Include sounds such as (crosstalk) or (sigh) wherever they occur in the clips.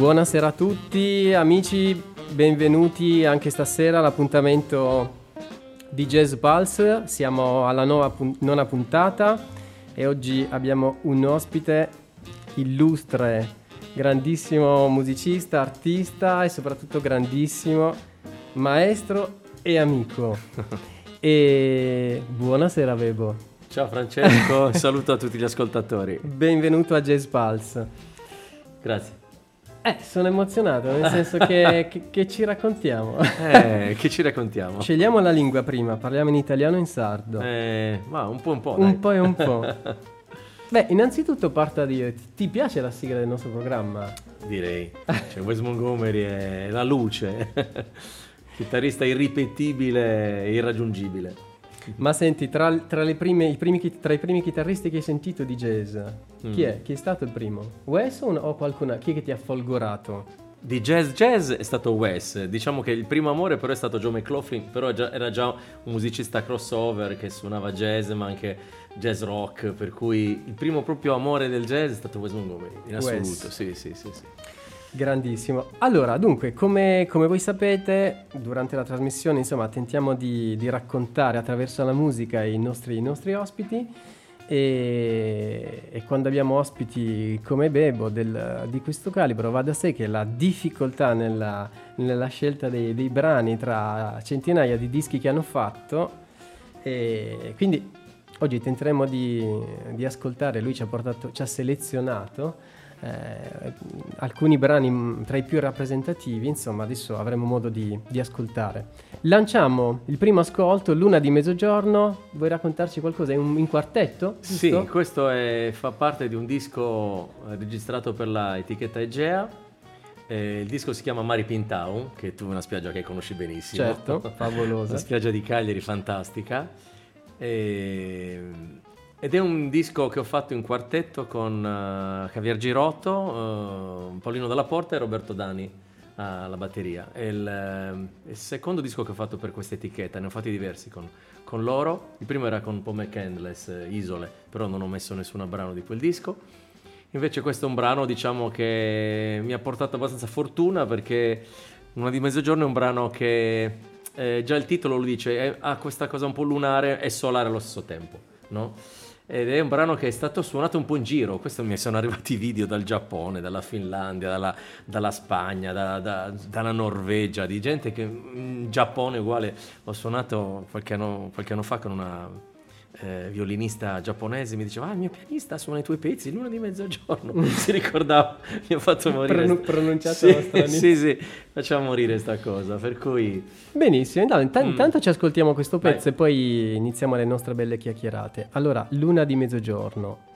Buonasera a tutti amici, benvenuti anche stasera all'appuntamento di Jazz Pulse. Siamo alla nuova pun- nona puntata e oggi abbiamo un ospite illustre, grandissimo musicista, artista e soprattutto grandissimo maestro e amico. (laughs) e buonasera Bebo. Ciao Francesco, saluto a tutti gli ascoltatori. Benvenuto a Jazz Pulse. Grazie. Eh, sono emozionato, nel (laughs) senso che, che, che ci raccontiamo. Eh, che ci raccontiamo? Scegliamo la lingua prima, parliamo in italiano o in sardo? Eh, ma un po' un po', un dai. po' e un po'. (laughs) Beh, innanzitutto parta di... Ti, ti piace la sigla del nostro programma? Direi. Cioè, Wes Montgomery è la luce. (laughs) Chitarrista irripetibile e irraggiungibile. Ma senti, tra, tra le prime- i primi, chi- tra i primi chitarristi che hai sentito di jazz, chi Mm. è? Chi è stato il primo? Wes o, qualcuno? Chi è che ti ha folgorato? Di jazz jazz è stato Wes, diciamo che il primo amore però è stato Joe McLaughlin, però era già un musicista crossover che suonava jazz ma anche jazz rock, per cui il primo proprio amore del jazz è stato Wes Montgomery, in Wes. assoluto, sì sì sì. sì. Grandissimo. Allora, dunque, come, come voi sapete, durante la trasmissione, insomma, tentiamo di, di raccontare attraverso la musica i nostri, i nostri ospiti e, e quando abbiamo ospiti come Bebo del- di questo calibro va da sé che la difficoltà nella, nella scelta dei, dei brani tra centinaia di dischi che hanno fatto e quindi oggi tenteremo di, di ascoltare, lui ci ha, portato, ci ha selezionato eh, alcuni brani mh, tra i più rappresentativi, insomma adesso avremo modo di, di ascoltare. Lanciamo il primo ascolto, Luna di mezzogiorno, vuoi raccontarci qualcosa? È un, in quartetto? Sì, giusto? questo è- fa parte di un disco eh, registrato per la etichetta Egea. Eh, il disco si chiama Mari Pintau, che tu è una spiaggia che conosci benissimo. Certo, (laughs) favolosa. Una spiaggia di Cagliari fantastica. E- ed è un disco che ho fatto in quartetto con eh, Javier Girotto, eh, Paolino Dalla Porta e Roberto Dani alla batteria. È il, eh, il secondo disco che ho fatto per questa etichetta, ne ho fatti diversi con, con loro. Il primo era con Paul McCandless, eh, Isole, però non ho messo nessun brano di quel disco. Invece questo è un brano, diciamo, che mi ha portato abbastanza fortuna perché Una di mezzogiorno è un brano che eh, già il titolo lo dice, ha questa cosa un po' lunare e solare allo stesso tempo, no? Ed è un brano che è stato suonato un po' in giro, questo mi sono arrivati video dal Giappone, dalla Finlandia, dalla, dalla Spagna, da- da- dalla Norvegia, di gente che in Giappone uguale ho suonato qualche anno, qualche anno fa con una eh, violinista giapponese, mi diceva ah il mio pianista suona i tuoi pezzi, l'una di mezzogiorno, (laughs) si ricordava, mi ha fatto morire. Pronun- pronunciato sì, sì, sì, facciamo morire sta cosa, per cui... Benissimo, intanto, intan- Mm. intanto ci ascoltiamo questo Vai. pezzo e poi iniziamo le nostre belle chiacchierate. Allora, Luna di mezzogiorno.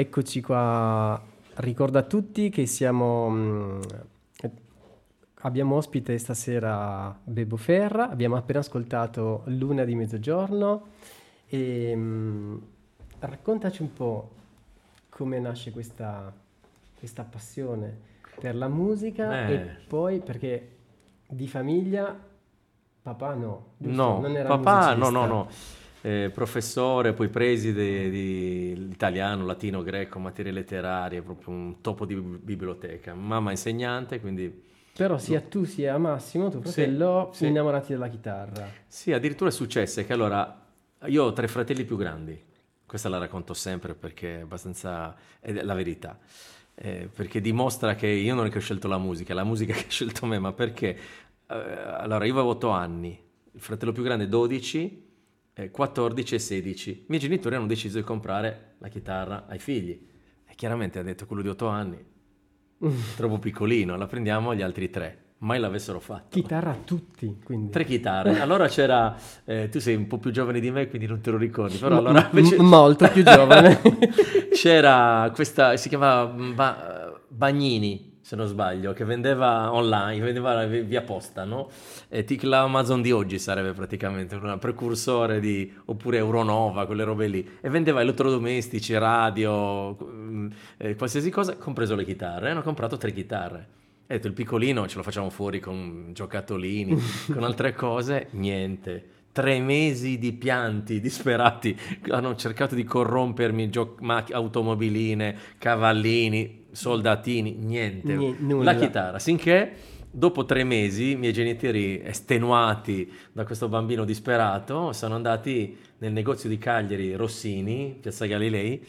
Eccoci qua. Ricordo a tutti che siamo. mh, abbiamo ospite stasera Bebo Ferra. Abbiamo appena ascoltato Luna di Mezzogiorno. E, mh, raccontaci un po' come nasce questa, questa passione per la musica Eh. e poi perché di famiglia papà no, giusto? No, non era papà, no, musicista. no, no. Eh, professore, poi preside di italiano, latino, greco, materie letterarie, proprio un topo di biblioteca. Mamma insegnante, quindi Però sia tu sia Massimo, tuo Sì, fratello, sì. innamorati della chitarra. Sì, addirittura è successo che allora io ho tre fratelli più grandi, questa la racconto sempre perché è abbastanza è la verità, Eh, perché dimostra che io non è che ho scelto la musica, è la musica (laughs) che ha scelto me, ma perché? Eh, allora io avevo 8 anni, il fratello più grande 12, eh, 14 e 16. I miei genitori hanno deciso di comprare la chitarra ai figli e chiaramente ha detto quello di 8 anni, (laughs) troppo piccolino, la prendiamo agli altri tre. Mai l'avessero fatto. Chitarra a tutti, quindi. Tre chitarre. Allora c'era, eh, tu sei un po' più giovane di me, quindi non te lo ricordi, però M- allora m- invece molto più giovane. (laughs) c'era questa, si chiamava Ba- Bagnini, se non sbaglio, che vendeva online, vendeva via posta, no? E ti- la Amazon di oggi sarebbe praticamente un precursore di, oppure Euronova, quelle robe lì. E vendeva elettrodomestici, radio, eh, qualsiasi cosa, compreso le chitarre. Hanno comprato tre chitarre. E detto, il piccolino ce lo facciamo fuori con giocattolini, (laughs) con altre cose, niente. Tre mesi di pianti disperati, hanno cercato di corrompermi gio- automobiline, cavallini, soldatini, niente. Ni- nulla. La chitarra, sinché dopo tre mesi i miei genitori, estenuati da questo bambino disperato, sono andati nel negozio di Cagliari Rossini, Piazza Galilei,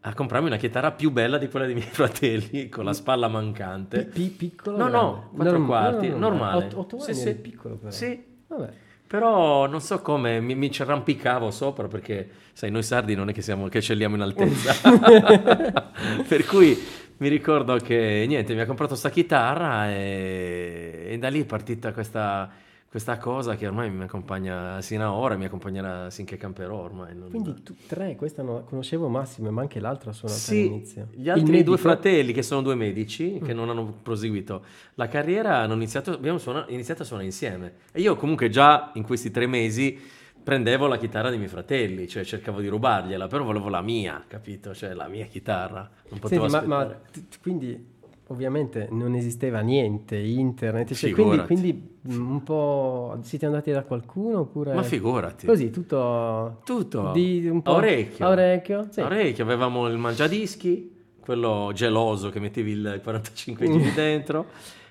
a comprarmi una chitarra più bella di quella dei miei (laughs) fratelli, con la spalla mancante. Pi- pi- piccolo? No, no, quattro Norm- quarti, no, no, normale. Otto, otto Sì, anni sì. eri piccolo però. Sì, Vabbè. però non so come mi, mi ci arrampicavo sopra perché, sai, noi sardi non è che, siamo, che scegliamo in altezza. (laughs) (laughs) per cui mi ricordo che niente, mi ha comprato sta chitarra e, e da lì è partita questa, questa cosa che ormai mi accompagna sino a ora, mi accompagnerà finché camperò ormai. non- Quindi tu tre, questa non conoscevo Massimo, ma anche l'altro suonata Sì, all'inizio. gli altri medico? due fratelli che sono due medici che Mm. non hanno proseguito la carriera hanno iniziato, abbiamo suona- iniziato a suonare insieme e io comunque già in questi tre mesi prendevo la chitarra dei miei fratelli, cioè cercavo di rubargliela, però volevo la mia, capito? Cioè la mia chitarra, non potevo Senti, ma, ma t- quindi ovviamente non esisteva niente, internet, cioè, quindi, quindi mm, un po' siete andati da qualcuno oppure... Ma figurati. Così, tutto... Tutto Di un po' orecchio. Orecchio, sì. Orecchio, avevamo il mangiadischi, quello geloso che mettevi il 45 giri (laughs) dentro,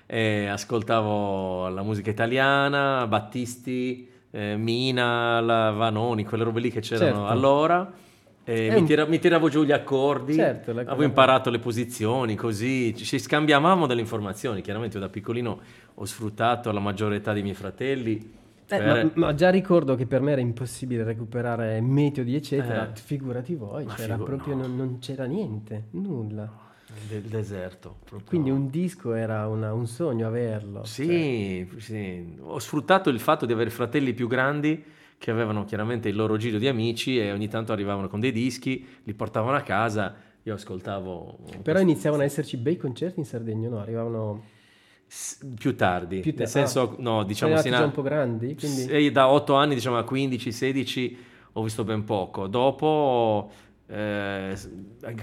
ascoltavo la musica italiana, Battisti, eh, Mina, la Vanoni, quelle robe lì che c'erano Certo. allora. E È mi, un- tira- mi tiravo giù gli accordi, Certo, avevo imparato le posizioni, così ci scambiavamo delle informazioni. Chiaramente io da piccolino ho sfruttato la maggiore età dei miei fratelli. Eh, per- ma, ma già ricordo che per me era impossibile recuperare metodi, eccetera. Eh. Figurati voi, c'era figu- proprio no. non, non c'era niente, nulla. Del deserto. proprio. Quindi un disco era una- un sogno averlo. cioè. Sì, sì, ho sfruttato il fatto di avere fratelli più grandi che avevano chiaramente il loro giro di amici e ogni tanto arrivavano con dei dischi, li portavano a casa, io ascoltavo Però iniziavano ad esserci bei concerti in Sardegna, no? Arrivavano s- più tardi, più nel ta- senso, ah, no, diciamo sino già a- un po' grandi, quindi... sì, da 8 anni diciamo a 15, 16 ho visto ben poco. Dopo eh,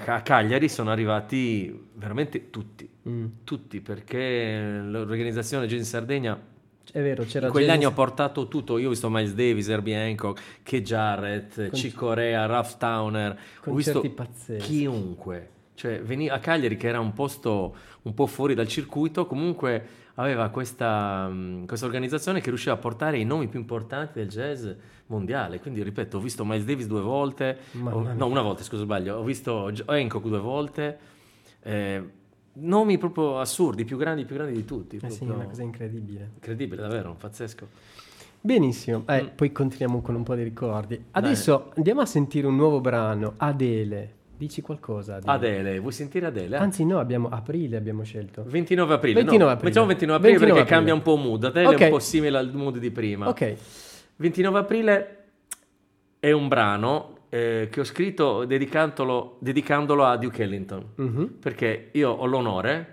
a Cagliari sono arrivati veramente tutti, Mm. tutti perché l'organizzazione Jazz in Sardegna È vero, c'era In quegli James- anni ho portato tutto, io ho visto Miles Davis, Herbie Hancock, Kay Jarrett, Con- Chick Corea, Ralph Towner, ho visto pazzeschi. chiunque. Cioè, veni- a Cagliari, che era un posto un po' fuori dal circuito, comunque aveva questa, mh, questa organizzazione che riusciva a portare i nomi più importanti del jazz mondiale. Quindi, ripeto, ho visto Miles Davis due volte, ho- no, una volta, scusa, sbaglio, ho visto Hancock due volte, eh, nomi proprio assurdi, più grandi, più grandi di tutti. Eh sì, una cosa incredibile. Incredibile, davvero, pazzesco. Benissimo, eh, Mm. poi continuiamo con un po' di ricordi. Adesso andiamo a sentire un nuovo brano, Adele. Dici qualcosa? Adele? Adele, vuoi sentire Adele? Anzi no, abbiamo aprile abbiamo scelto. 29 aprile, 29 no, aprile. mettiamo 29 aprile 29 perché aprile. cambia un po' mood, Adele Ok. è un po' simile al mood di prima. Ok, 29 aprile è un brano eh, che ho scritto dedicandolo, dedicandolo a Duke Ellington, Mhm. perché io ho l'onore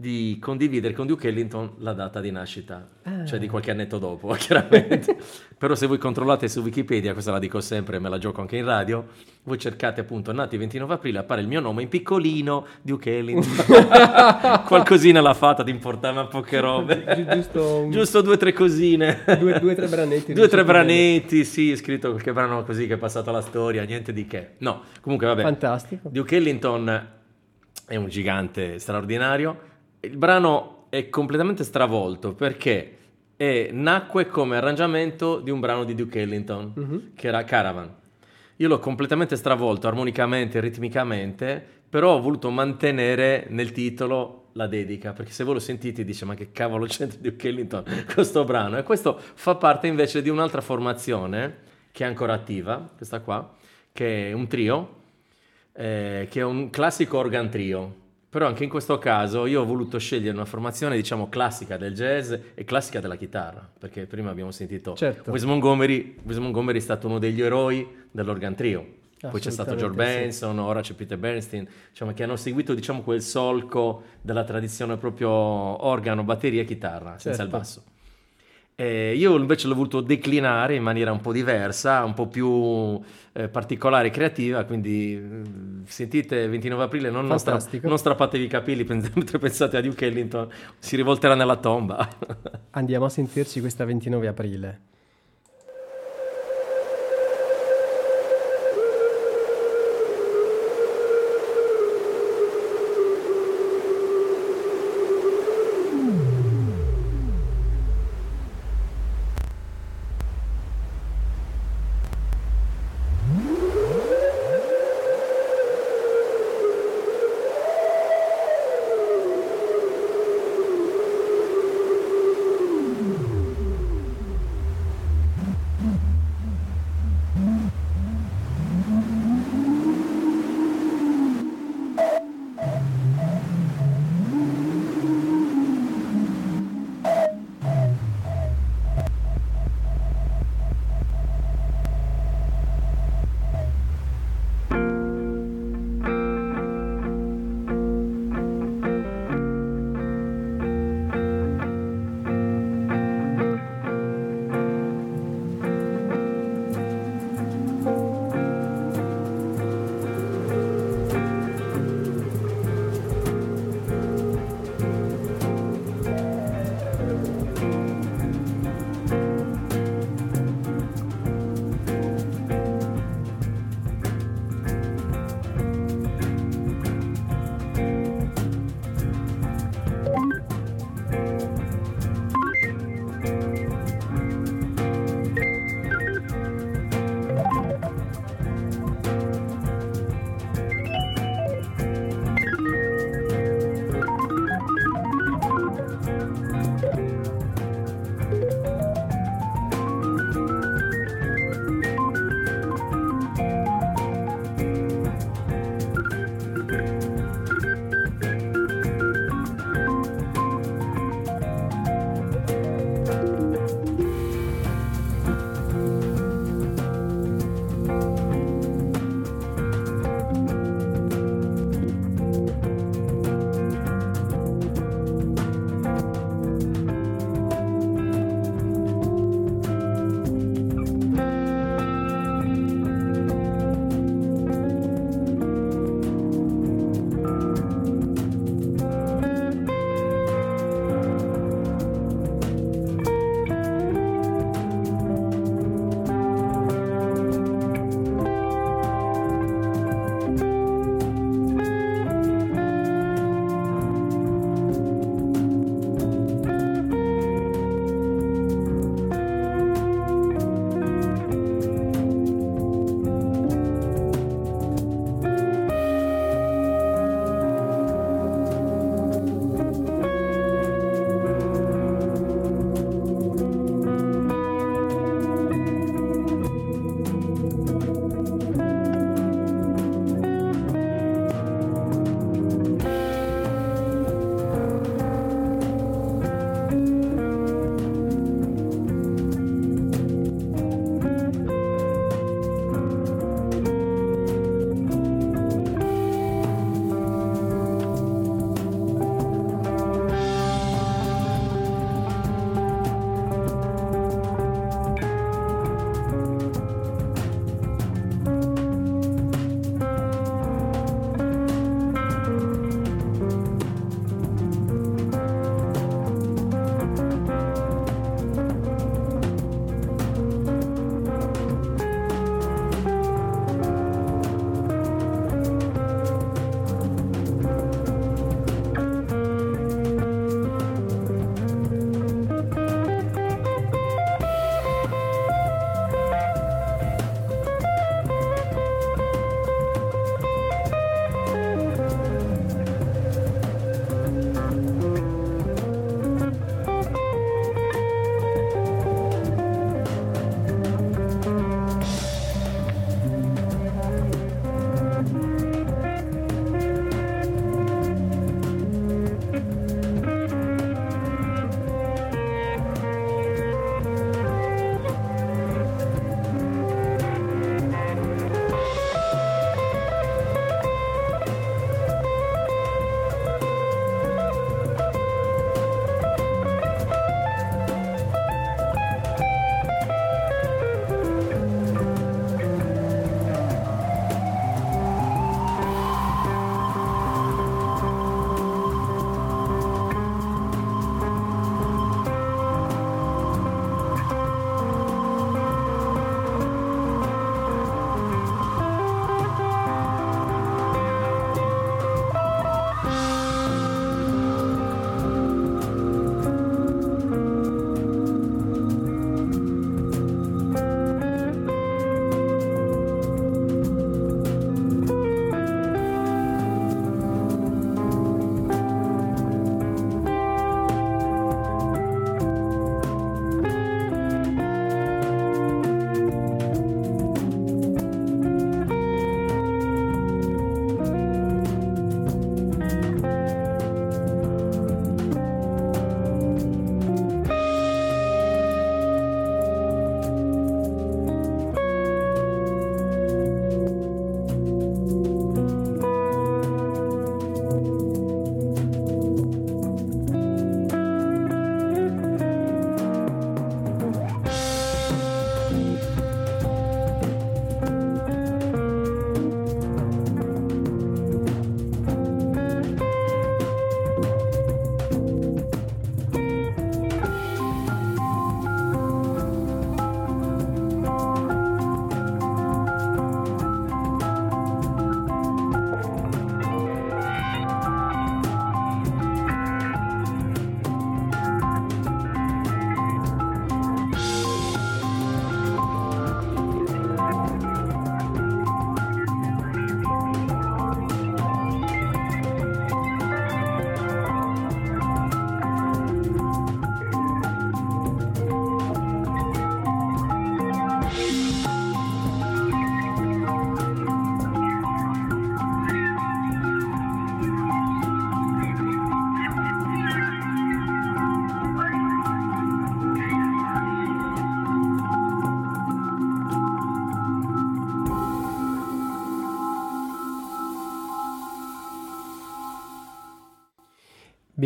di condividere con Duke Ellington la data di nascita, Ah. cioè di qualche annetto dopo, (laughs) chiaramente. Però se voi controllate su Wikipedia, questa la dico sempre, me la gioco anche in radio, voi cercate appunto nati il 29 aprile, appare il mio nome in piccolino, Duke Ellington. (laughs) Qualcosina l'ha fatta di importante, ma poche robe. Gi- giusto un- (laughs) Giusto due o tre cosine. Due, o tre branetti. Due o tre branetti, sì, scritto qualche brano così che è passato alla storia, niente di che. No, comunque vabbè. Fantastico. Duke Ellington è un gigante straordinario. Il brano è completamente stravolto perché è- nacque come arrangiamento di un brano di Duke Ellington, Mhm. che era Caravan. Io l'ho completamente stravolto armonicamente, ritmicamente, però ho voluto mantenere nel titolo la dedica, perché se voi lo sentite dice ma che cavolo c'entra Duke Ellington (laughs) questo brano? E questo fa parte invece di un'altra formazione che è ancora attiva, questa qua, che è un trio, eh, che è un classico organ trio. Però anche in questo caso io ho voluto scegliere una formazione, diciamo, classica del jazz e classica della chitarra, perché prima abbiamo sentito Certo. Wes Montgomery, Wes Montgomery è stato uno degli eroi dell'organ trio. Poi c'è stato George sì. Benson, ora c'è Peter Bernstein, diciamo, che hanno seguito diciamo, quel solco della tradizione proprio organo, batteria e chitarra, senza il Certo. basso. E io invece l'ho voluto declinare in maniera un po' diversa, un po' più eh, particolare e creativa, quindi mm, sentite 29 aprile, non, non, stra- non strappatevi i capelli mentre (laughs) pensate a Duke Ellington, si rivolterà nella tomba. (laughs) Andiamo a sentirci questa 29 aprile.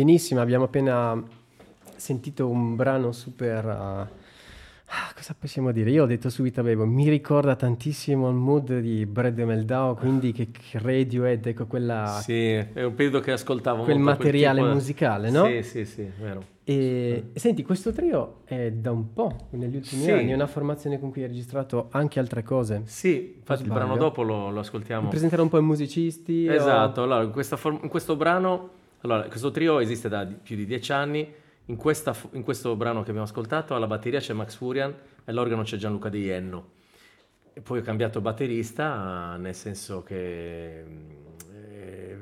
Benissimo, abbiamo appena sentito un brano super... Uh, Ah, cosa possiamo dire? Io ho detto subito, avevo, mi ricorda tantissimo il mood di Brad Meldau, quindi che, Radiohead, ecco quella... Sì, è un periodo che ascoltavo quel materiale quel musicale, no? Sì, sì, sì, vero. E, mm. senti, questo trio è da un po', negli ultimi sì. anni, è una formazione con cui hai registrato anche altre cose. Sì, infatti il brano dopo lo, lo ascoltiamo. Presenterò un po' i musicisti. Esatto, o... allora in, form- in questo brano, allora questo trio esiste da più di dieci anni in, questa, in, questo brano che abbiamo ascoltato alla batteria c'è Max Furian e all'organo c'è Gianluca Di Ienno. E poi ho cambiato batterista, nel senso che eh,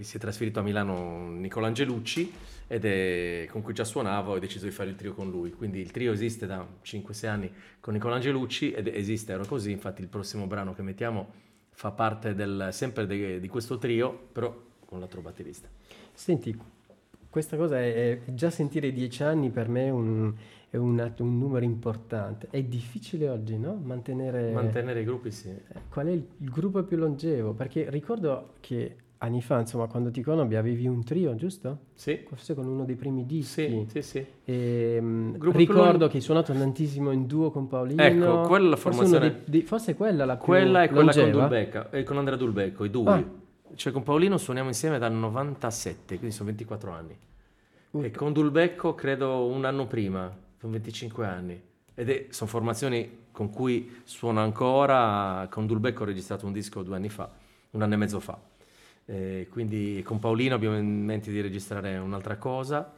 si è trasferito a Milano Nicola Angelucci è, con cui già suonavo e ho deciso di fare il trio con lui. Quindi il trio esiste da 5-6 anni con Nicola Angelucci ed esiste, ero così, infatti il prossimo brano che mettiamo fa parte del, sempre de, di questo trio, però con l'altro batterista. Senti, questa cosa è, è già sentire dieci anni per me è un, è una, un numero importante. È difficile oggi, no? Mantenere... Mantenere i gruppi, sì. Eh, qual è il, il gruppo più longevo? Perché ricordo che anni fa, insomma, quando ti conobbi avevi un trio, giusto? Sì. Forse con uno dei primi dischi. Sì, sì, sì. E, um, ricordo che hai suonato tantissimo in duo con Paolino. Ecco, quella è la formazione... Forse, dei, forse quella la più Quella è quella longeva. con Dulbecca, e con Andrea Dulbecco, i due. Ah. Cioè con Paolino suoniamo insieme dal 97, quindi sono 24 anni. Uh. E con Dulbecco credo un anno prima, sono 25 anni. Ed è, sono formazioni con cui suono ancora. Con Dulbecco ho registrato un disco due anni fa, un anno e mezzo fa. E quindi con Paolino abbiamo in mente di registrare un'altra cosa,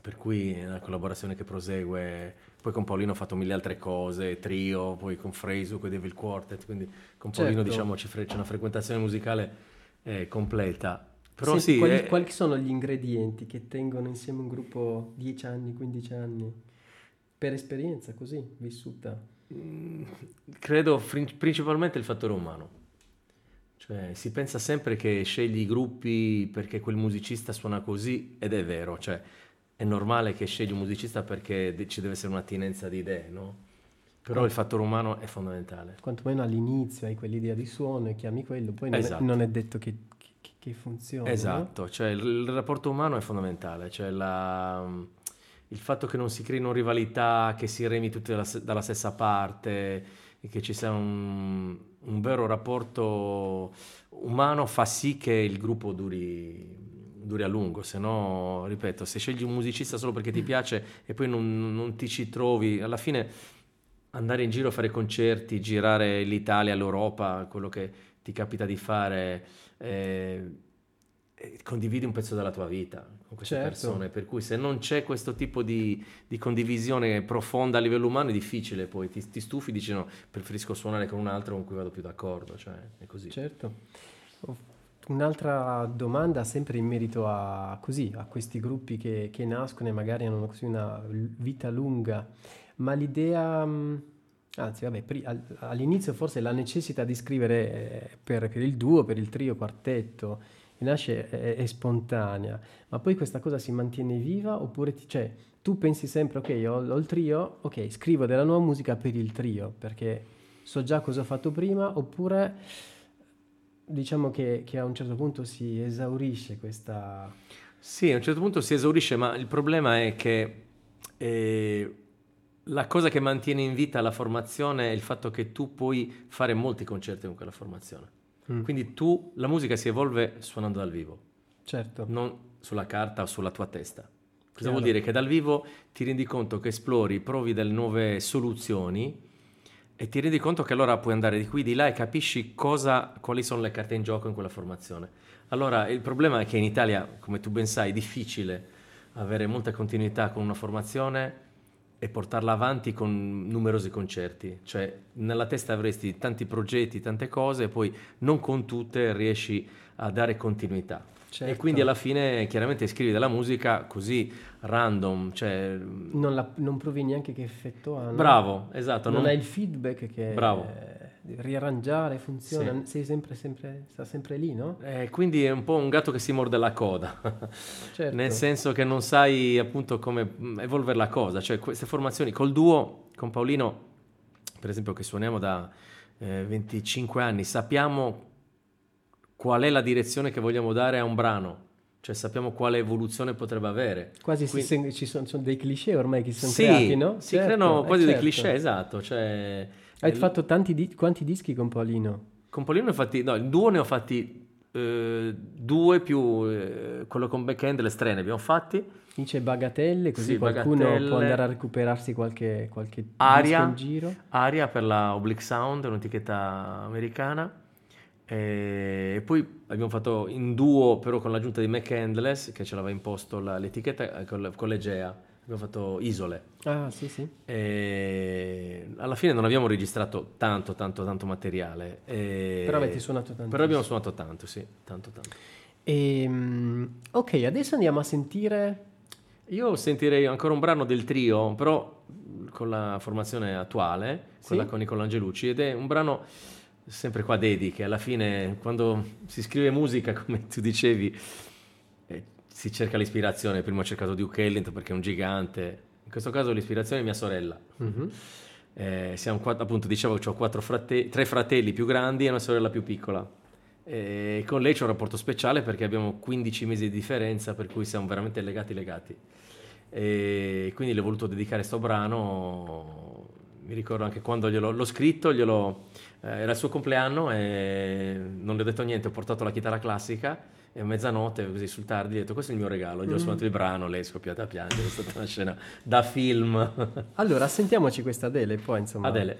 per cui è una collaborazione che prosegue. Poi con Paolino ho fatto mille altre cose, trio, poi con Fresu, con Devil Quartet, quindi con Paolino certo. diciamo c'è una frequentazione musicale eh, completa. Però Senti, sì, quali, è... quali, sono gli ingredienti che tengono insieme un gruppo 10 anni, 15 anni? Per esperienza così, vissuta? Mm, credo principalmente il fattore umano. Cioè, si pensa sempre che scegli i gruppi perché quel musicista suona così, ed è vero, cioè, è normale che scegli un musicista perché ci deve essere un'attinenza di idee, no? Però il fattore umano è fondamentale. Quantomeno all'inizio hai quell'idea di suono e chiami quello, poi non, esatto. è, non è, detto che, che, che funzioni. Esatto, no? cioè il, il, rapporto umano è fondamentale, cioè la, il fatto che non si creino rivalità, che si remi tutti dalla, dalla stessa parte, e che ci sia un, un vero rapporto umano fa sì che il gruppo duri, duri a lungo, se no, ripeto, se scegli un musicista solo perché ti piace e poi non, non ti ci trovi, alla fine andare in giro a fare concerti, girare l'Italia, l'Europa, quello che ti capita di fare, eh, condividi un pezzo della tua vita con queste certo. persone, per cui se non c'è questo tipo di, di, condivisione profonda a livello umano è difficile poi, ti, ti stufi, dici no, preferisco suonare con un altro con cui vado più d'accordo, cioè è così. Certo. Un'altra domanda sempre in merito a, così, a questi gruppi che, che nascono e magari hanno così una vita lunga ma l'idea, mm, anzi vabbè, all'inizio forse la necessità di scrivere eh, per, per il duo, per il trio, quartetto, nasce è, è, spontanea, ma poi questa cosa si mantiene viva oppure ti, cioè, tu pensi sempre ok ho, ho, il trio, ok scrivo della nuova musica per il trio perché so già cosa ho fatto prima oppure diciamo che, che a un certo punto si esaurisce questa... Sì, a un certo punto si esaurisce, ma il problema è che eh, la cosa che mantiene in vita la formazione è il fatto che tu puoi fare molti concerti con quella formazione. Mm. Quindi tu, la musica si evolve suonando dal vivo. Certo. Non sulla carta o sulla tua testa. Cosa Chiaro. vuol dire? Che dal vivo ti rendi conto che esplori, provi delle nuove soluzioni e ti rendi conto che allora puoi andare di qui, di là e capisci cosa, quali sono le carte in gioco in quella formazione. Allora, il problema è che in Italia, come tu ben sai, è difficile avere molta continuità con una formazione e portarla avanti con numerosi concerti, cioè nella testa avresti tanti progetti, tante cose e poi non con tutte riesci a dare continuità. Certo. E quindi alla fine chiaramente scrivi della musica così random, cioè... Non, la, non provi neanche che effetto ha. Bravo, esatto. Non, non hai il feedback che... Bravo riarrangiare, funziona, sì. sei sempre, sempre, sta sempre lì, no? Eh, quindi è un po' un gatto che si morde la coda, (laughs) certo. nel senso che non sai appunto come evolvere la cosa, cioè queste formazioni col duo, con Paolino, per esempio che suoniamo da eh, 25 anni, sappiamo qual è la direzione che vogliamo dare a un brano, cioè sappiamo quale evoluzione potrebbe avere. Quasi Quindi- ci sono, sono dei cliché ormai che si sono Sì, creati, no? si Certo, creano eh, quasi dei certo. cliché, esatto. Cioè, Hai il- fatto tanti di- quanti dischi con Paolino? Con Paolino ne ho fatti, no, il duo ne ho fatti eh, due più eh, quello con Backend, le strane abbiamo fatti. Dice bagatelle, così Sì, qualcuno bagatelle. può andare a recuperarsi qualche, qualche Aria. in giro. Aria per la Oblique Sound, un'etichetta americana. E poi abbiamo fatto in duo, però con l'aggiunta di Mac Endless, che ce l'aveva imposto la- l'etichetta, eh, con, l'Egea. Abbiamo fatto Isole. Ah, sì, sì. E alla fine non abbiamo registrato tanto, tanto, tanto materiale. E- Però avete suonato tanto. Però abbiamo suonato tanto, sì, tanto, tanto. Ehm, ok, adesso andiamo a sentire... Io sentirei ancora un brano del trio, però con la formazione attuale, quella Sì? con Nicola Angelucci, ed è un brano sempre qua dediche. Alla fine, quando si scrive musica, (laughs) come tu dicevi, eh, si cerca l'ispirazione. Prima ho cercato Duke Ellington perché è un gigante. In questo caso l'ispirazione è mia sorella. Mhm. Eh, siamo quattro, appunto, dicevo che ho quattro frate- tre fratelli più grandi e una sorella più piccola. E con lei c'è un rapporto speciale perché abbiamo 15 mesi di differenza, per cui siamo veramente legati legati. E quindi le ho voluto dedicare sto brano. Mi ricordo anche quando glielo, l'ho scritto, glielo, eh, era il suo compleanno e non le ho detto niente, ho portato la chitarra classica e a mezzanotte, così sul tardi, gli ho detto questo è il mio regalo, gli ho suonato il brano, lei è scoppiata a piangere, è stata una scena da film. Allora, sentiamoci questa Adele e poi insomma... Adele.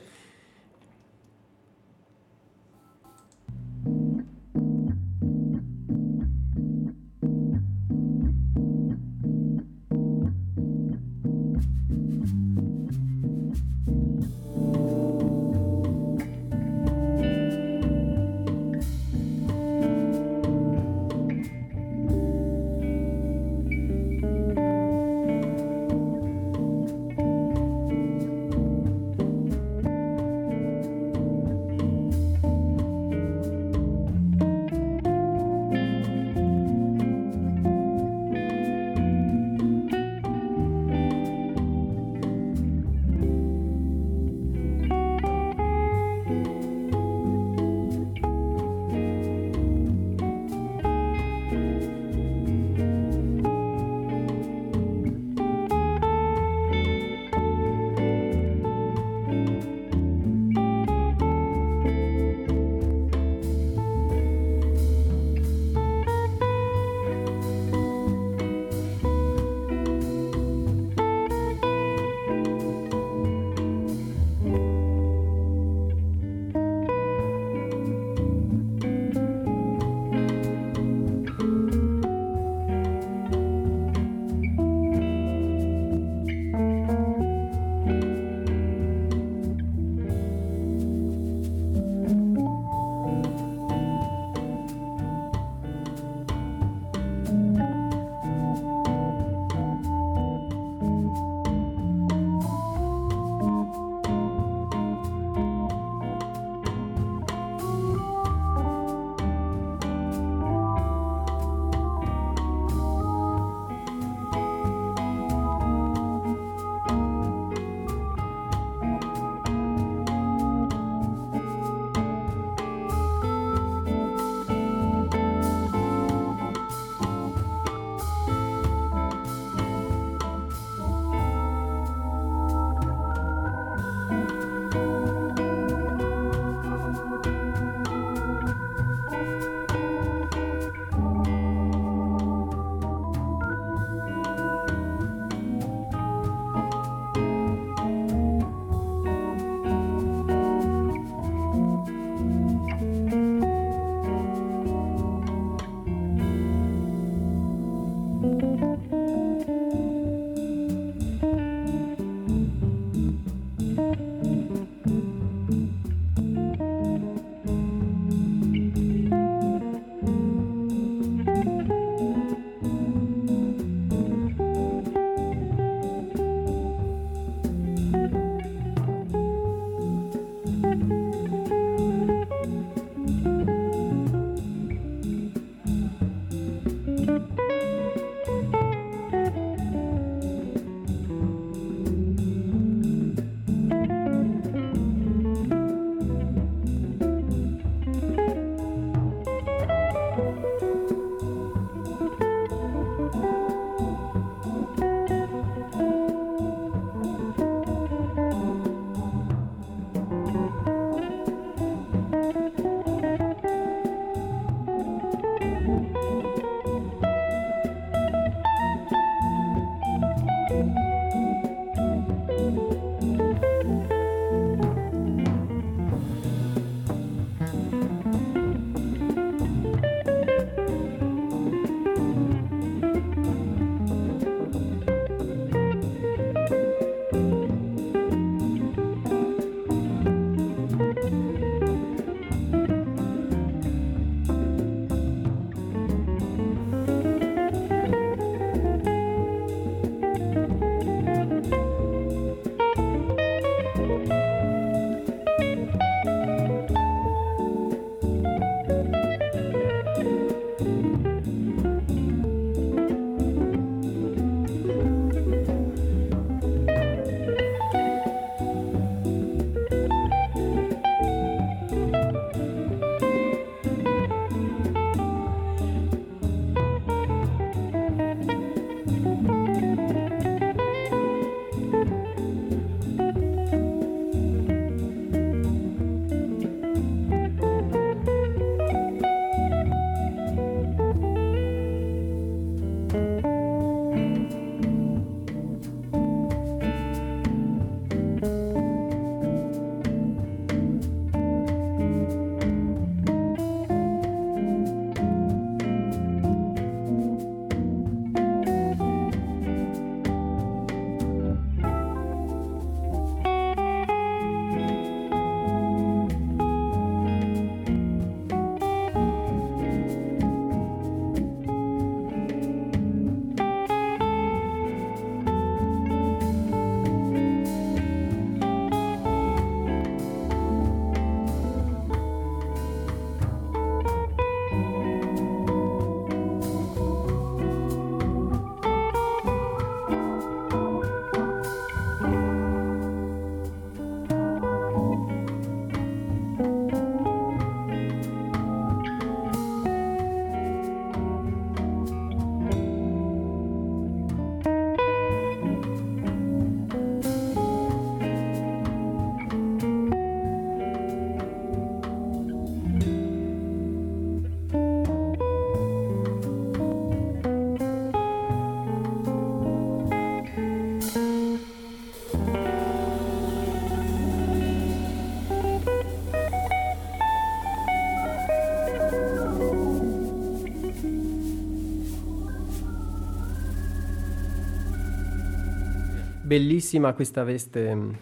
Bellissima questa veste mh,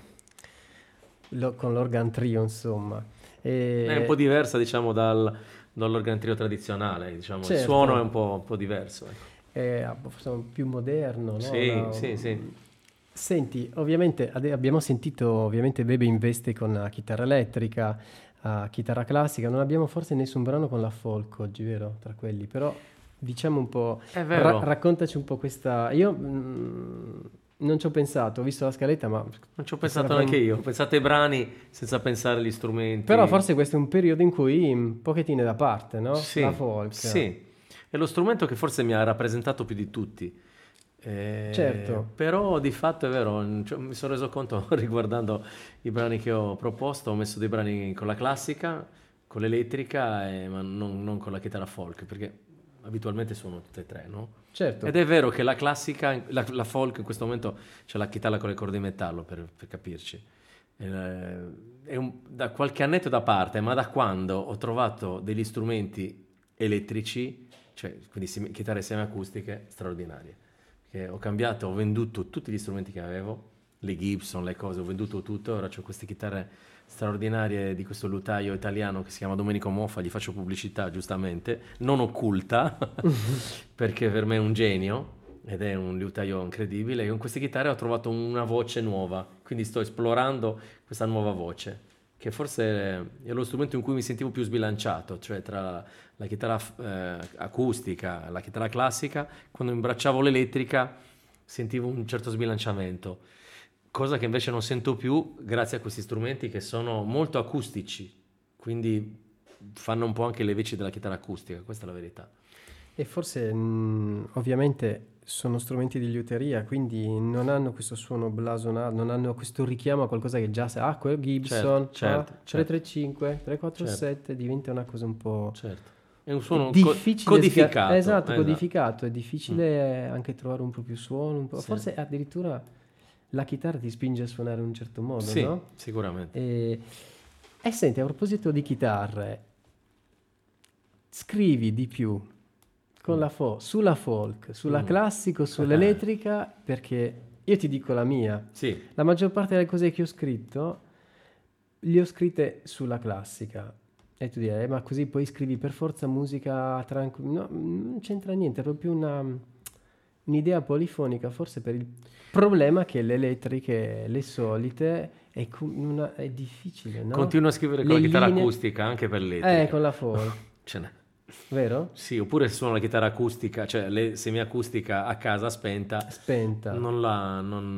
lo- con l'organ trio, insomma. E- È un po' diversa, diciamo, dal, dall'organ trio tradizionale, diciamo. Il Certo. suono è un po', un po' diverso. ecco. è forse più moderno, no? Sì, Una- sì, sì. Senti, ovviamente abbiamo sentito ovviamente Bebe in veste con la chitarra elettrica, a chitarra classica, non abbiamo forse nessun brano con la folk oggi, vero? Tra quelli, però diciamo un po', È vero. ra- raccontaci un po' questa... Io mm, non ci ho pensato, ho visto la scaletta, ma... Non ci ho pensato neanche io. Ho pensato ai brani senza pensare agli strumenti. Però forse questo è un periodo in cui un pochettino è da parte, no? Sì, La folk. Sì, è lo strumento che forse mi ha rappresentato più di tutti. Eh, Certo. Però di fatto è vero, cioè, mi sono reso conto (laughs) riguardando i brani che ho proposto, ho messo dei brani con la classica, con l'elettrica, eh, ma non, non con la chitarra folk, perché abitualmente suono tutte e tre, no? Certo. Ed è vero che la classica, la, la folk in questo momento c'è la chitarra con le corde di metallo, per, per capirci. Eh, è un- da qualche annetto da parte, ma da quando ho trovato degli strumenti elettrici, cioè quindi semi- chitarre semiacustiche straordinarie. Che ho cambiato, ho venduto tutti gli strumenti che avevo, le Gibson, le cose, ho venduto tutto, ora ho queste chitarre straordinarie di questo lutaio italiano che si chiama Domenico Moffa, gli faccio pubblicità giustamente, non occulta, (laughs) perché per me è un genio ed è un liutaio incredibile. E con queste chitarre ho trovato una voce nuova, quindi sto esplorando questa nuova voce, che forse è lo strumento in cui mi sentivo più sbilanciato, cioè tra la chitarra eh, acustica e la chitarra classica, quando imbracciavo l'elettrica sentivo un certo sbilanciamento, cosa che invece non sento più grazie a questi strumenti che sono molto acustici, quindi fanno un po' anche le veci della chitarra acustica, questa è la verità. E forse mh, ovviamente sono strumenti di liuteria, quindi non hanno questo suono blasonato, non hanno questo richiamo a qualcosa che già sa. Ah, quel Gibson, Certo, certo, ah, 335, 347, Certo. diventa una cosa un po' Certo. È un suono difficile. codificato. sca- esatto, esatto. codificato. È difficile anche trovare un po' più suono, un po'- Sì. forse addirittura la chitarra ti spinge a suonare in un certo modo, Sì, no? sicuramente. E, e senti, a proposito di chitarre, scrivi di più con la fo- sulla folk, sulla Mm. classico, sull'elettrica, perché io ti dico la mia. Sì, La maggior parte delle cose che ho scritto, le ho scritte sulla classica. E tu direi, "Eh, ma così poi scrivi per forza musica tranquilla. No, non c'entra niente, è proprio una, un'idea polifonica, forse per il problema che le elettriche, le solite, è, una- è difficile, no? continuo a scrivere con Le la chitarra linee- acustica anche per l'elettrica. Eh, con la folk, (laughs) Ce n'è. vero? Sì, oppure suono la chitarra acustica, cioè le semiacustica a casa spenta, Spenta. non la non,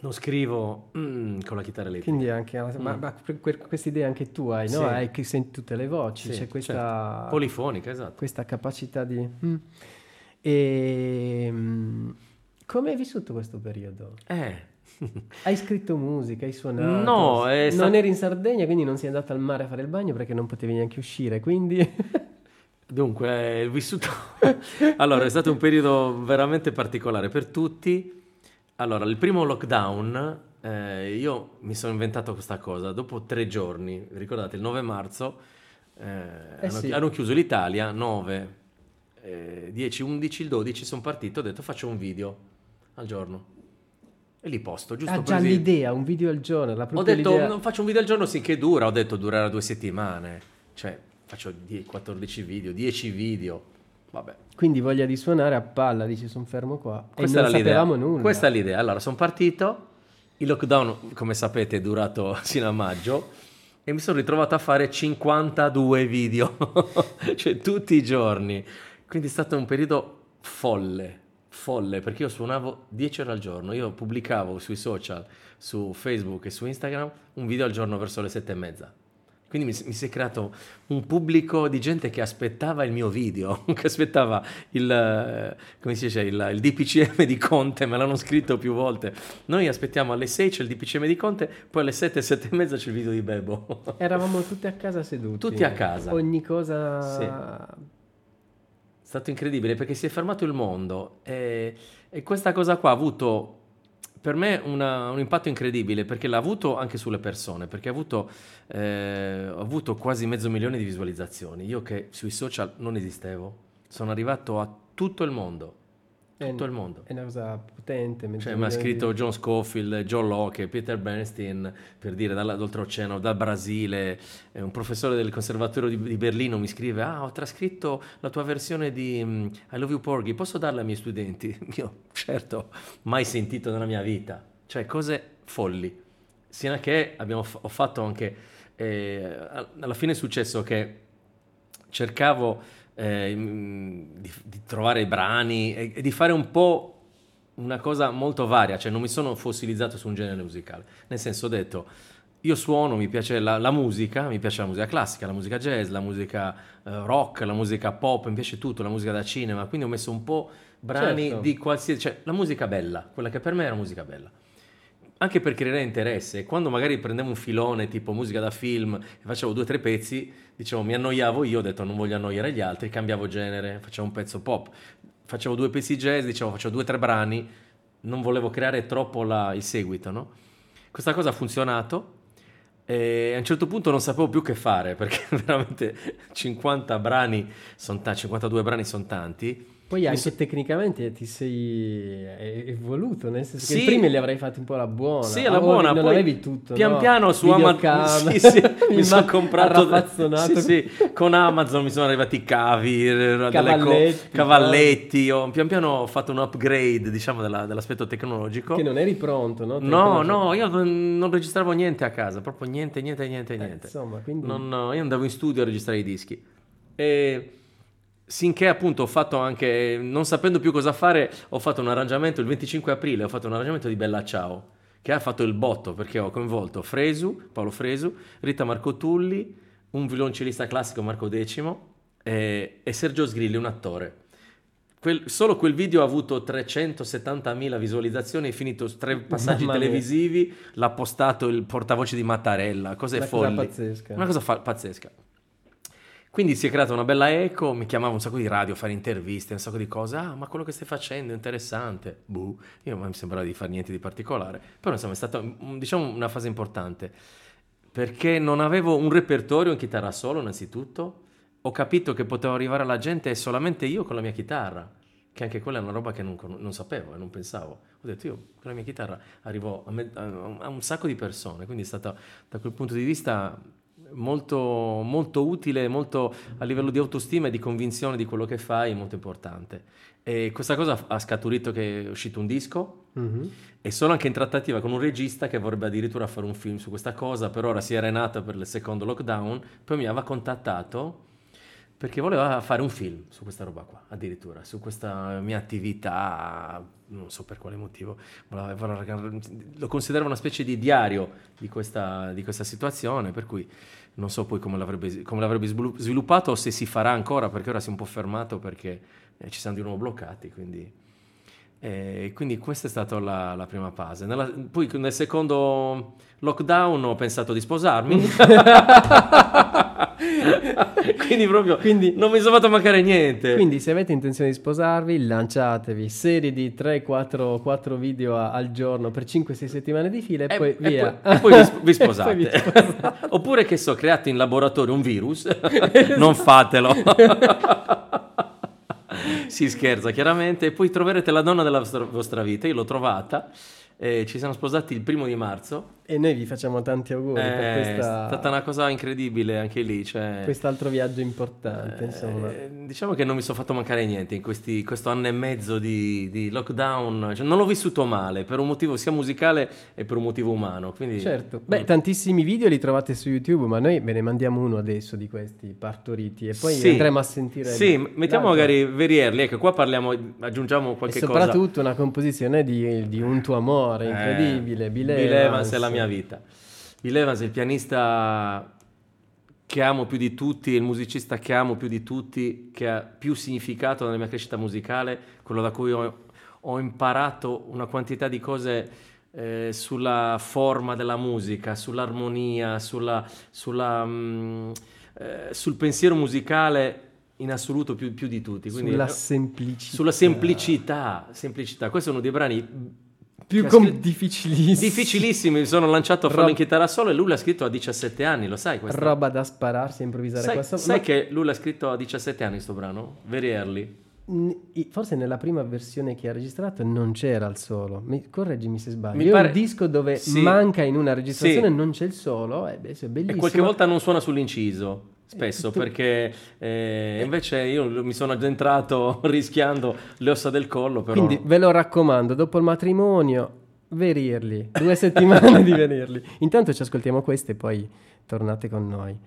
non scrivo mm, con la chitarra elettrica. Quindi anche, ma, Mm. ma que- que- questa idea anche tu hai, no? Sì. Hai che senti tutte le voci, Sì, c'è questa... certo. Polifonica, esatto. questa capacità di... Mm. E, mm, come hai vissuto questo periodo? Eh, Hai scritto musica, hai suonato? No, non sta- eri in Sardegna, quindi non sei andato al mare a fare il bagno perché non potevi neanche uscire, quindi... (laughs) Dunque, il vissuto... (laughs) allora, è stato un periodo veramente particolare per tutti. Allora, il primo lockdown, eh, io mi sono inventato questa cosa. Dopo tre giorni, ricordate, il 9 marzo, eh, hanno, sì. hanno chiuso l'Italia, 9, eh, 10, 11, il 12 sono partito, ho detto faccio un video al giorno. E li posto, giusto per già così. l'idea, un video al giorno, la Ho detto, l'idea- "Non faccio un video al giorno finché dura, ho detto durerà due settimane. Cioè, faccio 10, 14 video, 10 video. Vabbè, Quindi voglia di suonare a palla, dici sono fermo qua. questa e non sapevamo nulla. Questa è l'idea. Allora, sono partito. Il lockdown, come sapete, è durato (laughs) sino a maggio. E mi sono ritrovato a fare 52 video, (laughs) cioè tutti i giorni. Quindi è stato un periodo folle, folle, perché io suonavo 10 ore al giorno. Io pubblicavo sui social, su Facebook e su Instagram, un video al giorno verso le 7 e mezza. Quindi mi, si- mi si è creato un pubblico di gente che aspettava il mio video, (laughs) che aspettava il, eh, come si dice, il, il DPCM di Conte, me l'hanno scritto più volte. Noi aspettiamo alle 6 c'è il DPCM di Conte, poi alle 7, 7 e mezza c'è il video di Bebo. Eravamo tutti a casa seduti. Tutti a casa. Ogni cosa... È stato incredibile perché si è fermato il mondo e, e questa cosa qua ha avuto per me una- un impatto incredibile perché l'ha avuto anche sulle persone, perché ha avuto, eh, ho avuto quasi mezzo milione di visualizzazioni. Io che sui social non esistevo, sono arrivato a tutto il mondo. Tutto il mondo. È una cosa potente. Cioè, mi ha scritto. John Scofield, John Locke, Peter Bernstein, per dire dall'oltreoceano, dal Brasile, un professore del conservatorio di, di, Berlino mi scrive, ah, ho trascritto la tua versione di um, I Love You Porgy, posso darla ai miei studenti? (laughs) Io, certo, mai sentito nella mia vita. Cioè, cose folli. Sino a che abbiamo, ho fatto anche, eh, alla fine è successo che cercavo eh, di, di, trovare brani e, e, di fare un po' una cosa molto varia, cioè non mi sono fossilizzato su un genere musicale, nel senso ho detto io suono, mi piace la, la musica, mi piace la musica classica, la musica jazz, la musica eh, rock, la musica pop, mi piace tutto, la musica da cinema, quindi ho messo un po' brani certo. di qualsiasi, cioè la musica bella, quella che per me era musica bella anche per creare interesse. Quando magari prendevo un filone tipo musica da film e facevo due o tre pezzi, dicevo mi annoiavo io, ho detto non voglio annoiare gli altri, cambiavo genere, facevo un pezzo pop. Facevo due pezzi jazz, dicevo facevo due o tre brani, non volevo creare troppo la, il seguito, no? Questa cosa ha funzionato e a un certo punto non sapevo più che fare perché (laughs) veramente 50 brani, sono t- 52 brani sono tanti poi anche so... tecnicamente ti sei evoluto, nel senso sì. che prima li avrei fatti un po' la buona. Sì, la buona, non poi avevi tutto, pian no? piano su Amazon (laughs) sì, (laughs) sì, mi sono comprato sì, sì, con Amazon mi sono arrivati cavi, cavalletti, co- cavalletti. Ho, pian piano ho fatto un upgrade, diciamo, della, dell'aspetto tecnologico. Che non eri pronto, no? no, no, io non, non, registravo niente a casa, proprio niente, niente, niente, niente. Eh, insomma, quindi... non, io andavo in studio a registrare i dischi. E Sinché appunto ho fatto anche, non sapendo più cosa fare, ho fatto un arrangiamento il 25 aprile, ho fatto un arrangiamento di Bella Ciao, che ha fatto il botto perché ho coinvolto Fresu, Paolo Fresu, Rita Marco Tulli, un violoncellista classico Marco Decimo e, e Sergio Sgrilli, un attore. Quel, solo quel video ha avuto 370.000 visualizzazioni, è finito tre passaggi televisivi, l'ha postato il portavoce di Mattarella, cose Una folli. Cosa pazzesca. Una cosa fa- pazzesca. Quindi si è creata una bella eco, mi chiamava un sacco di radio a fare interviste, un sacco di cose. Ah, ma quello che stai facendo è interessante. Buh, io non mi sembrava di fare niente di particolare. Però insomma è stata diciamo una fase importante. Perché non avevo un repertorio in chitarra solo, innanzitutto. Ho capito che potevo arrivare alla gente solamente io con la mia chitarra. Che anche quella è una roba che non, non sapevo e non pensavo. Ho detto io con la mia chitarra arrivo a, me, a, a un sacco di persone. Quindi è stata da quel punto di vista molto, molto utile, molto a livello di autostima e di convinzione di quello che fai, molto importante. E questa cosa ha scaturito che è uscito un disco mm-hmm. e sono anche in trattativa con un regista che vorrebbe addirittura fare un film su questa cosa, per ora si era nata per il secondo lockdown, poi mi aveva contattato perché voleva fare un film su questa roba qua, addirittura, su questa mia attività, non so per quale motivo, lo considerava una specie di diario di questa, di questa situazione, per cui non so poi come l'avrebbe, come l'avrebbe sviluppato o se si farà ancora perché ora si è un po' fermato perché eh, ci siamo di nuovo bloccati. Quindi, eh, quindi questa è stata la, la prima fase. Nella, poi nel secondo lockdown ho pensato di sposarmi. (laughs) (laughs) quindi proprio quindi, non mi sono fatto mancare niente. Quindi se avete intenzione di sposarvi, lanciatevi serie di 3-4 4 video a, al giorno per 5-6 settimane di fila e, e poi via. E poi, e poi vi, (laughs) sposate. vi sposate. (laughs) Oppure che so, create in laboratorio un virus, (laughs) non fatelo. si scherza chiaramente e poi troverete la donna della vostra, vostra vita. Io l'ho trovata eh, ci siamo sposati il primo di marzo. E noi vi facciamo tanti auguri eh, per questa... È stata una cosa incredibile anche lì. Cioè... Quest'altro viaggio importante, eh, insomma. Diciamo che non mi sono fatto mancare niente in questi, questo anno e mezzo di, di lockdown. Cioè, non l'ho vissuto male, per un motivo sia musicale e per un motivo umano. Quindi... Certo. Beh, tantissimi video li trovate su YouTube, ma noi ve ne mandiamo uno adesso di questi partoriti e poi sì. andremo a sentire... Sì, mettiamo l'altro. magari Verierli, ecco, qua parliamo, aggiungiamo qualche e cosa. soprattutto una composizione di, di Un tuo amore cuore, incredibile. Eh, Bill, Evans. È la mia vita. Bill Evans è il pianista che amo più di tutti, il musicista che amo più di tutti, che ha più significato nella mia crescita musicale, quello da cui ho, ho imparato una quantità di cose eh, sulla forma della musica, sull'armonia, sulla, sulla, mm, eh, sul pensiero musicale in assoluto più, più di tutti. Quindi, sulla semplicità. Sulla semplicità, semplicità. Questo è uno dei brani più com- scritto... difficilissimi. Difficilissimi, mi sono lanciato a farlo Rob... in chitarra solo e lui l'ha scritto a 17 anni, lo sai Roba da spararsi a improvvisare sai, questo. Sai Ma... che lui l'ha scritto a 17 anni questo brano? Very early. Forse nella prima versione che ha registrato non c'era il solo. Mi, correggimi se sbaglio. Mi pare... un disco dove sì. manca in una registrazione sì. non c'è il solo. Eh beh, è bellissimo. E qualche volta non suona sull'inciso. Spesso perché eh, invece io mi sono addentrato (laughs) rischiando le ossa del collo. Però... Quindi ve lo raccomando, dopo il matrimonio, verirli, due settimane di venirli. Intanto ci ascoltiamo queste e poi tornate con noi.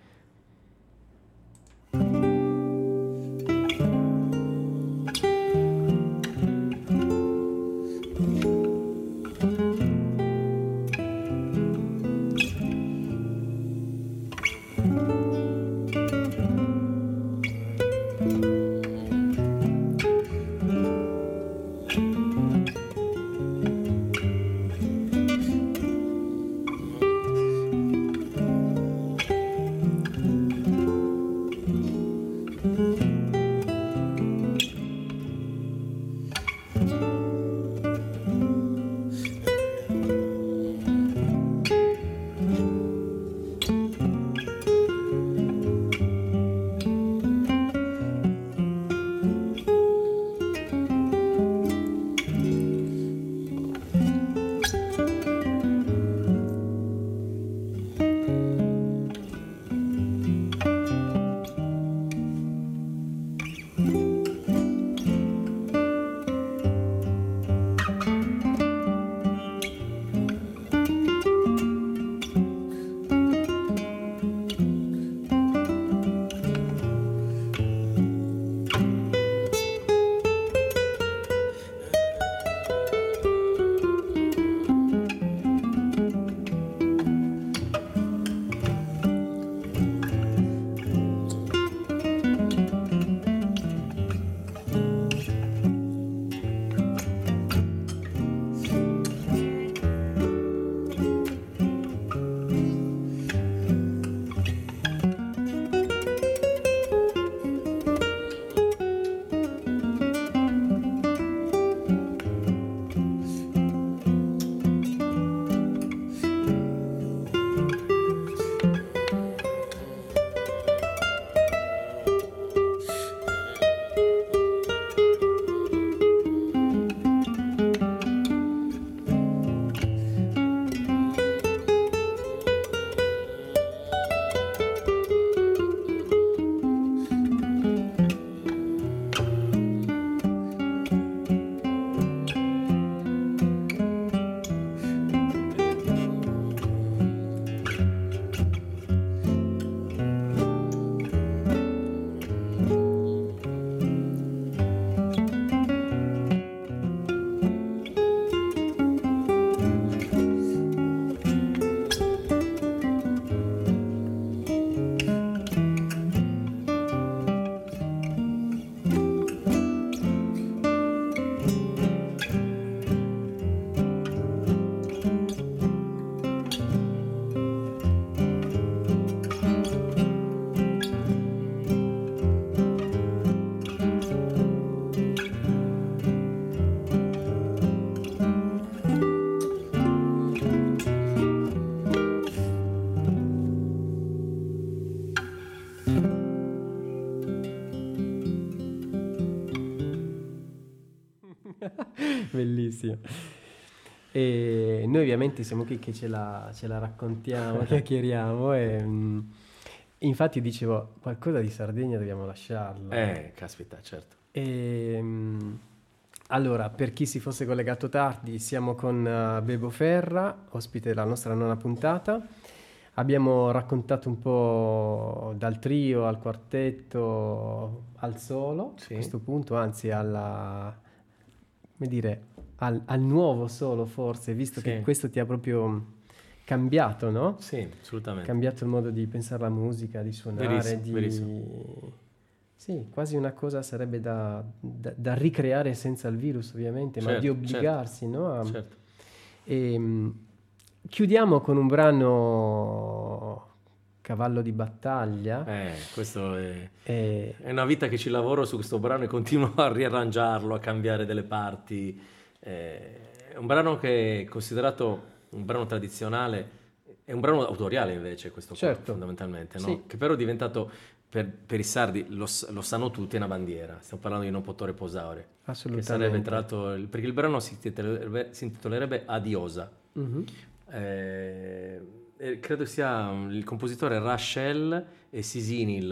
Ovviamente siamo qui che ce la, ce la raccontiamo, (laughs) chiacchieriamo e mm, infatti dicevo qualcosa di Sardegna dobbiamo lasciarlo. Eh, caspita, certo. E, mm, allora, per chi si fosse collegato tardi, siamo con uh, Bebo Ferra, ospite della nostra nona puntata. Abbiamo raccontato un po' dal trio al quartetto al solo, sì. a questo punto, anzi alla, come dire, al, al nuovo solo forse, visto sì. che questo ti ha proprio cambiato, no? Sì, assolutamente. Cambiato il modo di pensare la musica, di suonare, verissimo, di... Verissimo. Sì, quasi una cosa sarebbe da, da, da ricreare senza il virus ovviamente, certo, ma di obbligarsi, certo, no? A... Certo. E, ehm, chiudiamo con un brano cavallo di battaglia. Eh, questo è, e... è, una vita che ci lavoro su questo brano e continuo (laughs) a riarrangiarlo, a cambiare delle parti. Eh, è un brano che è considerato un brano tradizionale è un brano autoriale invece questo qua, Certo. fondamentalmente, no? Sì. che però è diventato, per, per i sardi, lo, lo sanno tutti, è una bandiera. Stiamo parlando di Non potrò riposare. Che Assolutamente. sarebbe tra l'altro, perché il brano si intitolerebbe, si intitolerebbe Adiosa. Mhm. Eh, e credo sia um, il compositore Rachel e Sisini il-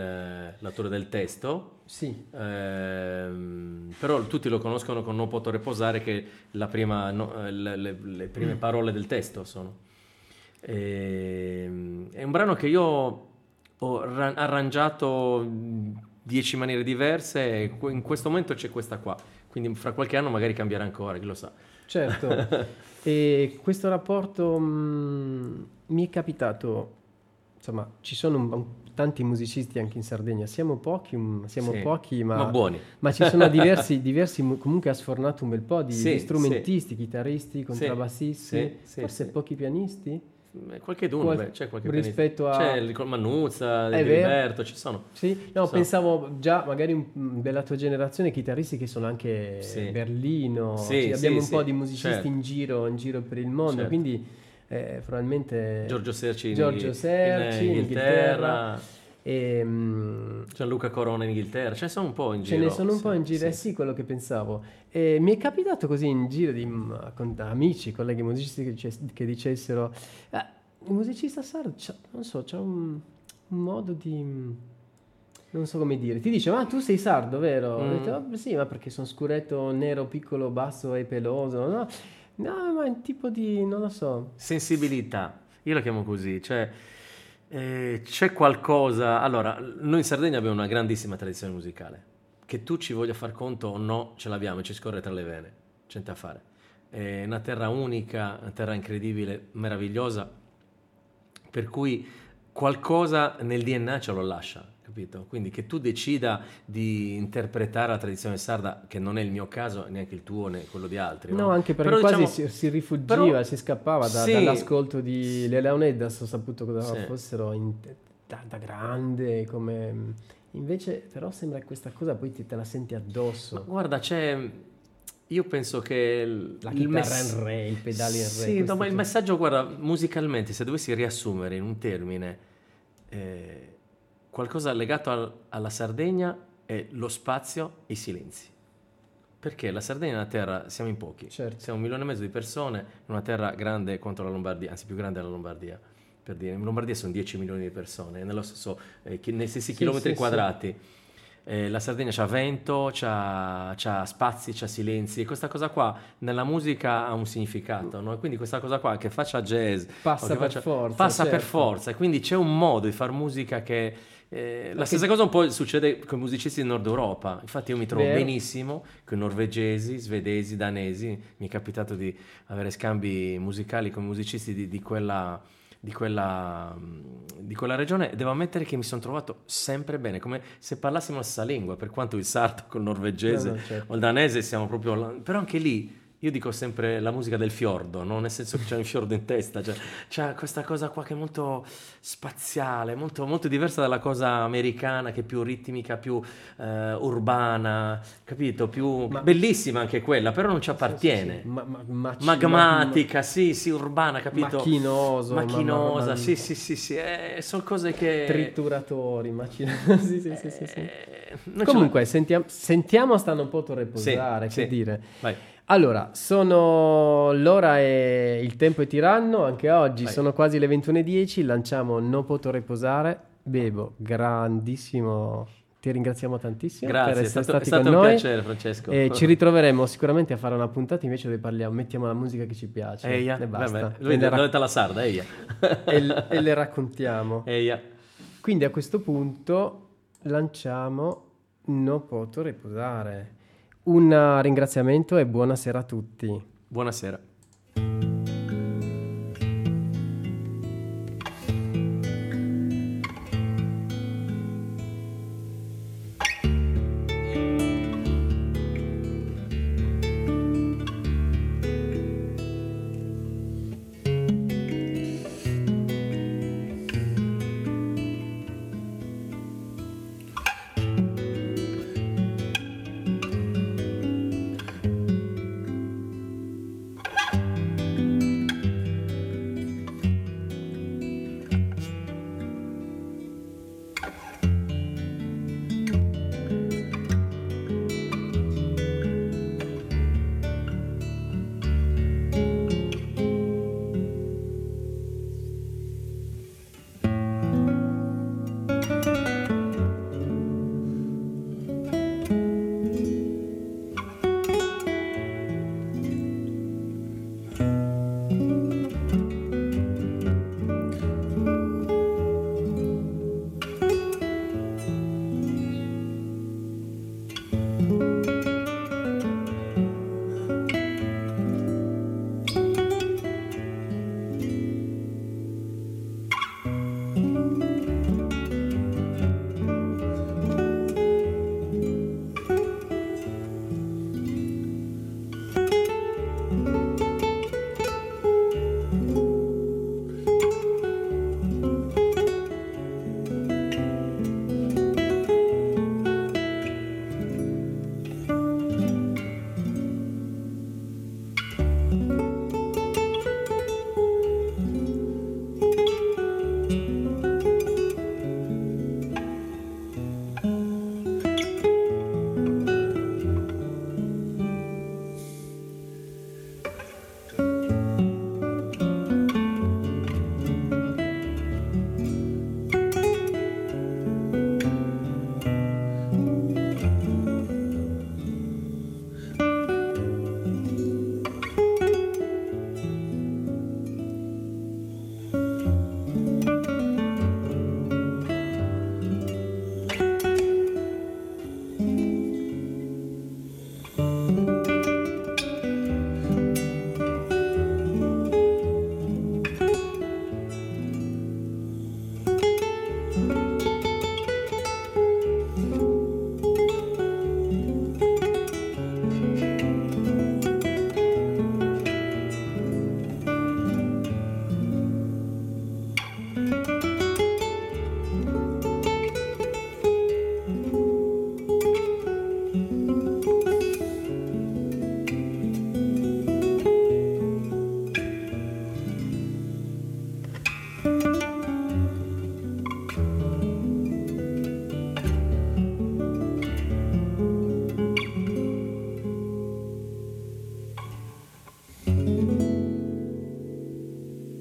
l'autore del testo. Sì, Ehm, però tutti lo conoscono con Non potrò riposare che la prima, no, eh, le, le- le prime parole del testo sono. Ehm, è un brano che io ho ra- arrangiato in dieci maniere diverse e in questo momento c'è questa qua, quindi fra qualche anno magari cambierà ancora, chi lo sa. Certo. (laughs) e questo rapporto mh, mi è capitato, insomma, ci sono un- un- tanti musicisti anche in Sardegna, siamo pochi, mm, siamo Sì, pochi, ma ma, buoni. ma ci sono (laughs) diversi, diversi, mu- comunque ha sfornato un bel po' di, Sì, strumentisti, chitarristi, contrabbassisti, sì, sì, forse sì. pochi pianisti. Qualche d'uno, Qual- beh, c'è qualche rispetto pianista. a- C'è il Mannuzza. Liberto, ci sono. Sì, no, So. pensavo già magari un- mm, della tua generazione chitarristi che sono anche Sì. Berlino, Sì, cioè, abbiamo un po' di musicisti certo. in giro, in giro per il mondo, Certo. quindi eh, probabilmente Giorgio Serci Giorgio in- Serci, in in Inghilterra, e, mm, Gianluca Corona in Inghilterra, ce ne sono un po' in ce giro. ne sono un sì, po' in giro, eh sì. sì, quello che pensavo. E mi è capitato così in giro di, mm, con amici, colleghi musicisti che, che dicessero, "Eh, il musicista sardo, non so, c'ha un, un modo di... mm, Non so come dire, ti dice, ma tu sei sardo, vero? Mm. detto, "Oh, sì, ma perché sono scuretto, nero, piccolo, basso e peloso, no? No, ma è un tipo di, non lo so. Sensibilità, io la chiamo così, cioè eh, c'è qualcosa... Allora, noi in Sardegna abbiamo una grandissima tradizione musicale, che tu ci voglia far conto o no, ce l'abbiamo, ci scorre tra le vene, c'è niente da fare. È una terra unica, una terra incredibile, meravigliosa, per cui qualcosa nel DNA ce lo lascia, capito? Quindi che tu decida di interpretare la tradizione sarda, che non è il mio caso, neanche il tuo né quello di altri. No, anche perché Però, quasi diciamo, si, si rifugiva, però- si scappava da- Sì. dall'ascolto di Le Leonidas, ho saputo cosa Sì. fossero in- da, da grande, come... Invece però sembra che questa cosa poi ti, te la senti Ma addosso. guarda, c'è. Io penso che il, La chitarra mess- in re, il pedale in re. Sì, no, ma il messaggio, guarda, musicalmente, se dovessi riassumere in un termine, eh, qualcosa legato al- alla Sardegna è lo spazio e i silenzi. Perché la Sardegna è una terra, siamo in pochi, Certo. siamo un milione e mezzo di persone, una terra grande contro la Lombardia, anzi più grande della Lombardia. Per dire, in Lombardia sono 10 milioni di persone, nello stesso, eh, nei stessi Sì, chilometri sì, sì. quadrati. Eh, la Sardegna c'ha vento, c'ha, c'ha spazi, c'ha silenzi e questa cosa qua nella musica ha un significato, no? Quindi questa cosa qua che faccia jazz Passa per faccia- forza, passa per certo. forza e quindi c'è un modo di fare musica che eh, la stessa cosa un po' succede con i musicisti del nord Europa infatti io mi trovo Vero. benissimo con i norvegesi, svedesi, danesi mi è capitato di avere scambi musicali con musicisti di, di quella di quella, mh, di quella regione e devo ammettere che mi sono trovato sempre bene, come se parlassimo la stessa lingua, per quanto il sardo col norvegese No, certo. o il danese siamo proprio... Però anche lì io dico sempre la musica del fiordo, no? nel senso che c'è un fiordo in testa, cioè, c'è questa cosa qua che è molto spaziale, molto, molto diversa dalla cosa americana che è più ritmica, più eh, urbana, capito? Più Ma- bellissima anche quella, però non ci appartiene. sì, sì. Ma- ma- Magmatica, sì, sì, urbana, capito? Macchinoso. ma- Macchinosa, ma- ma- sì, sì, sì, sì, eh, sono cose che... Trituratori, macchinosi. (laughs) sì, sì, sì, sì. eh, Comunque, sentiamo, sentiamo stanno un po' a riposare, Sì, che sì. dire. Vai. Allora, sono l'ora e il tempo è tiranno, anche oggi Vai. sono quasi le 21.10, lanciamo Non potrò riposare. Bebo, grandissimo, ti ringraziamo tantissimo per Grazie, è essere stato, è stati stato con un noi. piacere Francesco. E ci ritroveremo sicuramente a fare una puntata invece dove parliamo, mettiamo la musica che ci piace Eia, e basta. vabbè, E lui le, è ra- dove la sarda, eia. e l- e le raccontiamo. Eia. Quindi a questo punto lanciamo Non potrò riposare. Un ringraziamento e buonasera a tutti. Buonasera.